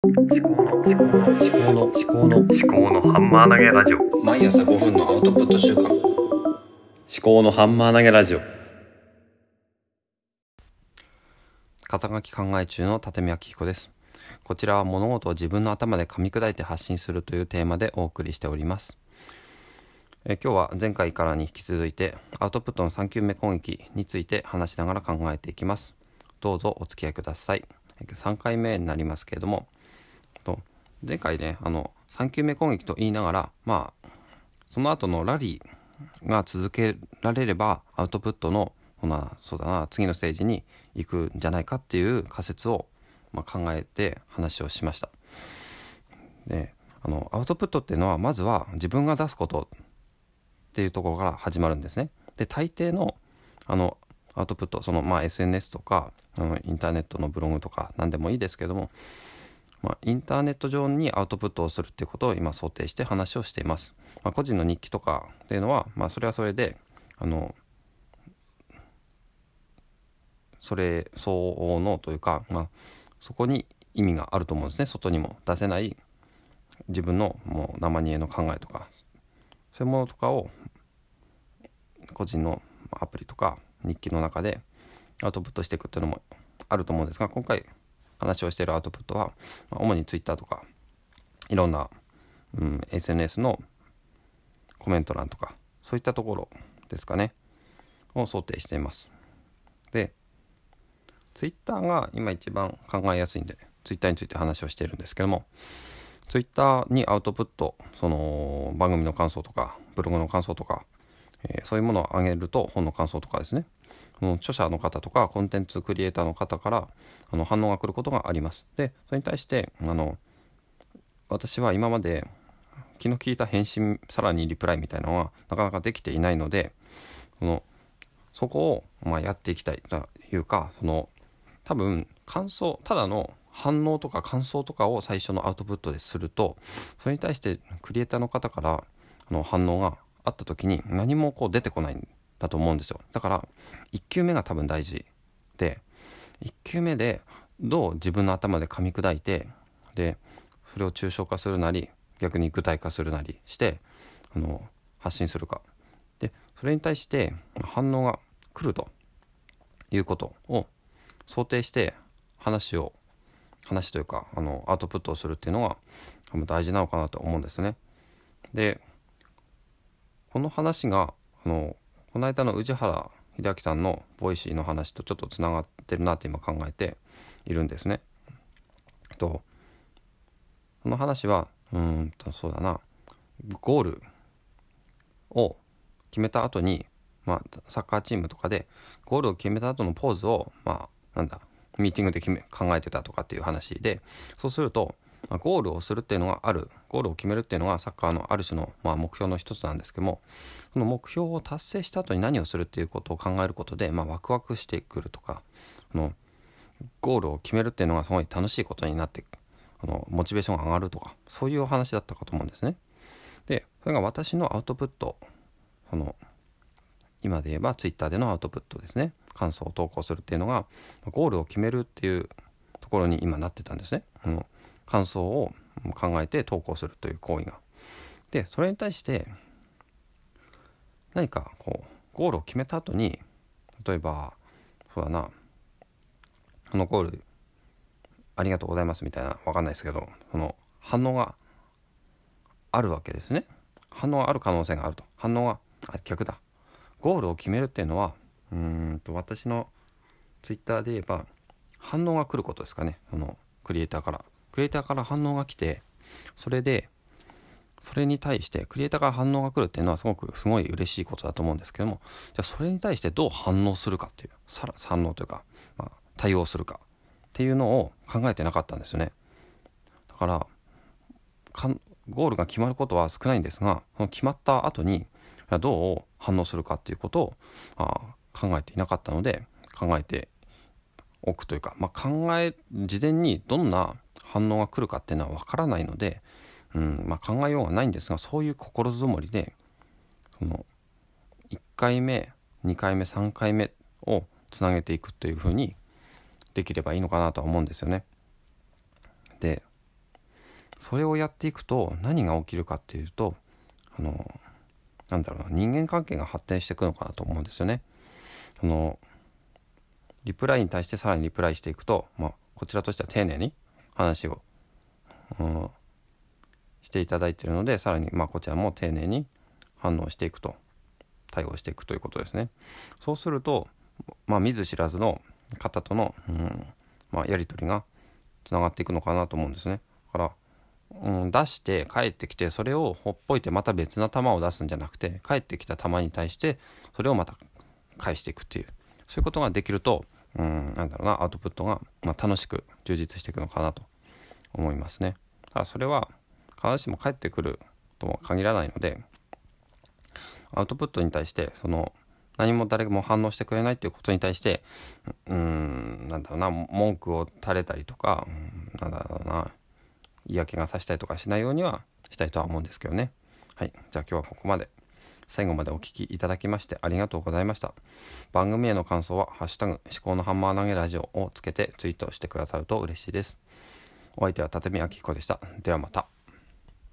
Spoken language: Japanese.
思考の思考の思考の思考の思考のハンマー投げラジオ。毎朝5分のアウトプット週間。思考のハンマー投げラジオ。肩書き考え中の立見明彦です。こちらは物事を自分の頭で噛み砕いて発信するというテーマでお送りしております。え今日は前回からに引き続いてアウトプットの3球目攻撃について話しながら考えていきます。どうぞお付き合いください。3回目になりますけれども前回ねあの3球目攻撃と言いながらまあその後のラリーが続けられればアウトプットのほなそうだな次のステージに行くんじゃないかっていう仮説を、まあ、考えて話をしました。であのアウトプットっていうのはまずは自分が出すことっていうところから始まるんですね。で大抵のあのアウトプットそのまあ SNS とかあのインターネットのブログとか何でもいいですけどもまあ、インターネット上にアウトプットをするっていうことを今想定して話をしています。まあ、個人の日記とかっていうのは、まあ、それはそれであのそれ相応のというか、まあ、そこに意味があると思うんですね外にも出せない自分のもう生煮えの考えとかそういうものとかを個人のアプリとか日記の中でアウトプットしていくっていうのもあると思うんですが今回話をしているアウトプットは、まあ、主に Twitter とかいろんな、うん、SNS のコメント欄とかそういったところですかねを想定しています。で Twitter が今一番考えやすいんで Twitter について話をしているんですけども Twitter にアウトプットその番組の感想とかブログの感想とか、えー、そういうものを上げると本の感想とかですねの著者の方とかコンテンツクリエイターの方からあの反応が来ることがあります。でそれに対してあの私は今まで気の利いた返信さらにリプライみたいなのはなかなかできていないのでそのそこをまあやっていきたいというかその多分感想ただの反応とか感想とかを最初のアウトプットでするとそれに対してクリエイターの方からあの反応があった時に何もこう出てこないんだと思うんですよだから1球目が多分大事で1球目でどう自分の頭で噛み砕いてでそれを抽象化するなり逆に具体化するなりしてあの発信するかでそれに対して反応が来るということを想定して話を話というかあのアウトプットをするっていうのが大事なのかなと思うんですね。でこの話があのこの間の宇治原秀明さんのボイシーの話とちょっとつながってるなって今考えているんですね。とこの話はうんとそうだなゴールを決めた後にまあサッカーチームとかでゴールを決めた後のポーズをまあなんだミーティングで決め考えてたとかっていう話でそうするとまあ、ゴールをするっていうのがあるゴールを決めるっていうのがサッカーのある種の、まあ、目標の一つなんですけどもその目標を達成した後に何をするっていうことを考えることで、まあ、ワクワクしてくるとかのゴールを決めるっていうのがすごい楽しいことになってあのモチベーションが上がるとかそういうお話だったかと思うんですね。でそれが私のアウトプットその今で言えば Twitter でのアウトプットですね感想を投稿するっていうのがゴールを決めるっていうところに今なってたんですね。うん感想を考えて投稿するという行為が。でそれに対して何かこうゴールを決めた後に例えばそうだなこのゴールありがとうございますみたいな分かんないですけどその反応があるわけですね。反応がある可能性があると。反応があ逆だ。ゴールを決めるっていうのはうんと私のツイッターで言えば反応が来ることですかね。そのクリエイターから。クリエイターから反応が来てそれでそれに対してクリエイターから反応が来るっていうのはすごくすごい嬉しいことだと思うんですけどもじゃあそれに対してどう反応するかっていう反応というか、まあ、対応するかっていうのを考えてなかったんですよね。だからゴールが決まることは少ないんですがその決まった後にどう反応するかっていうことをあ考えていなかったので考えておくというか、まあ、考え事前にどんな反応が来るかっていうのは分からないので、うんまあ、考えようがないんですがそういう心づもりでその1回目2回目3回目をつなげていくというふうにできればいいのかなとは思うんですよね。でそれをやっていくと何が起きるかっていうとあのなんだろうな人間関係が発展していくのかなと思うんですよね。そのリプライに対してさらにリプライしていくと、まあ、こちらとしては丁寧に話を、うん、していただいているのでさらにまあこちらも丁寧に反応していくと対応していくということですね。そうすると、まあ、見ず知らずの方との、うんまあ、やり取りがつながっていくのかなと思うんですね。だから、うん、出して帰ってきてそれをほっぽいてまた別な球を出すんじゃなくて帰ってきた球に対してそれをまた返していくっていうそういうことができると、うん、なんだろうなアウトプットが、まあ、楽しく充実していくのかなと思いますね。ただそれは必ずしも帰ってくるとも限らないのでアウトプットに対してその何も誰も反応してくれないっていうことに対してうんなんだろうな文句を垂れたりとかなんだろうな嫌気がさしたりとかしないようにはしたいとは思うんですけどね。はい。じゃあ今日はここまで。最後までお聴きいただきましてありがとうございました。番組への感想は「ハッシュタグ思考のハンマー投げラジオ」をつけてツイートしてくださると嬉しいです。お相手は立見明彦でした。ではまた。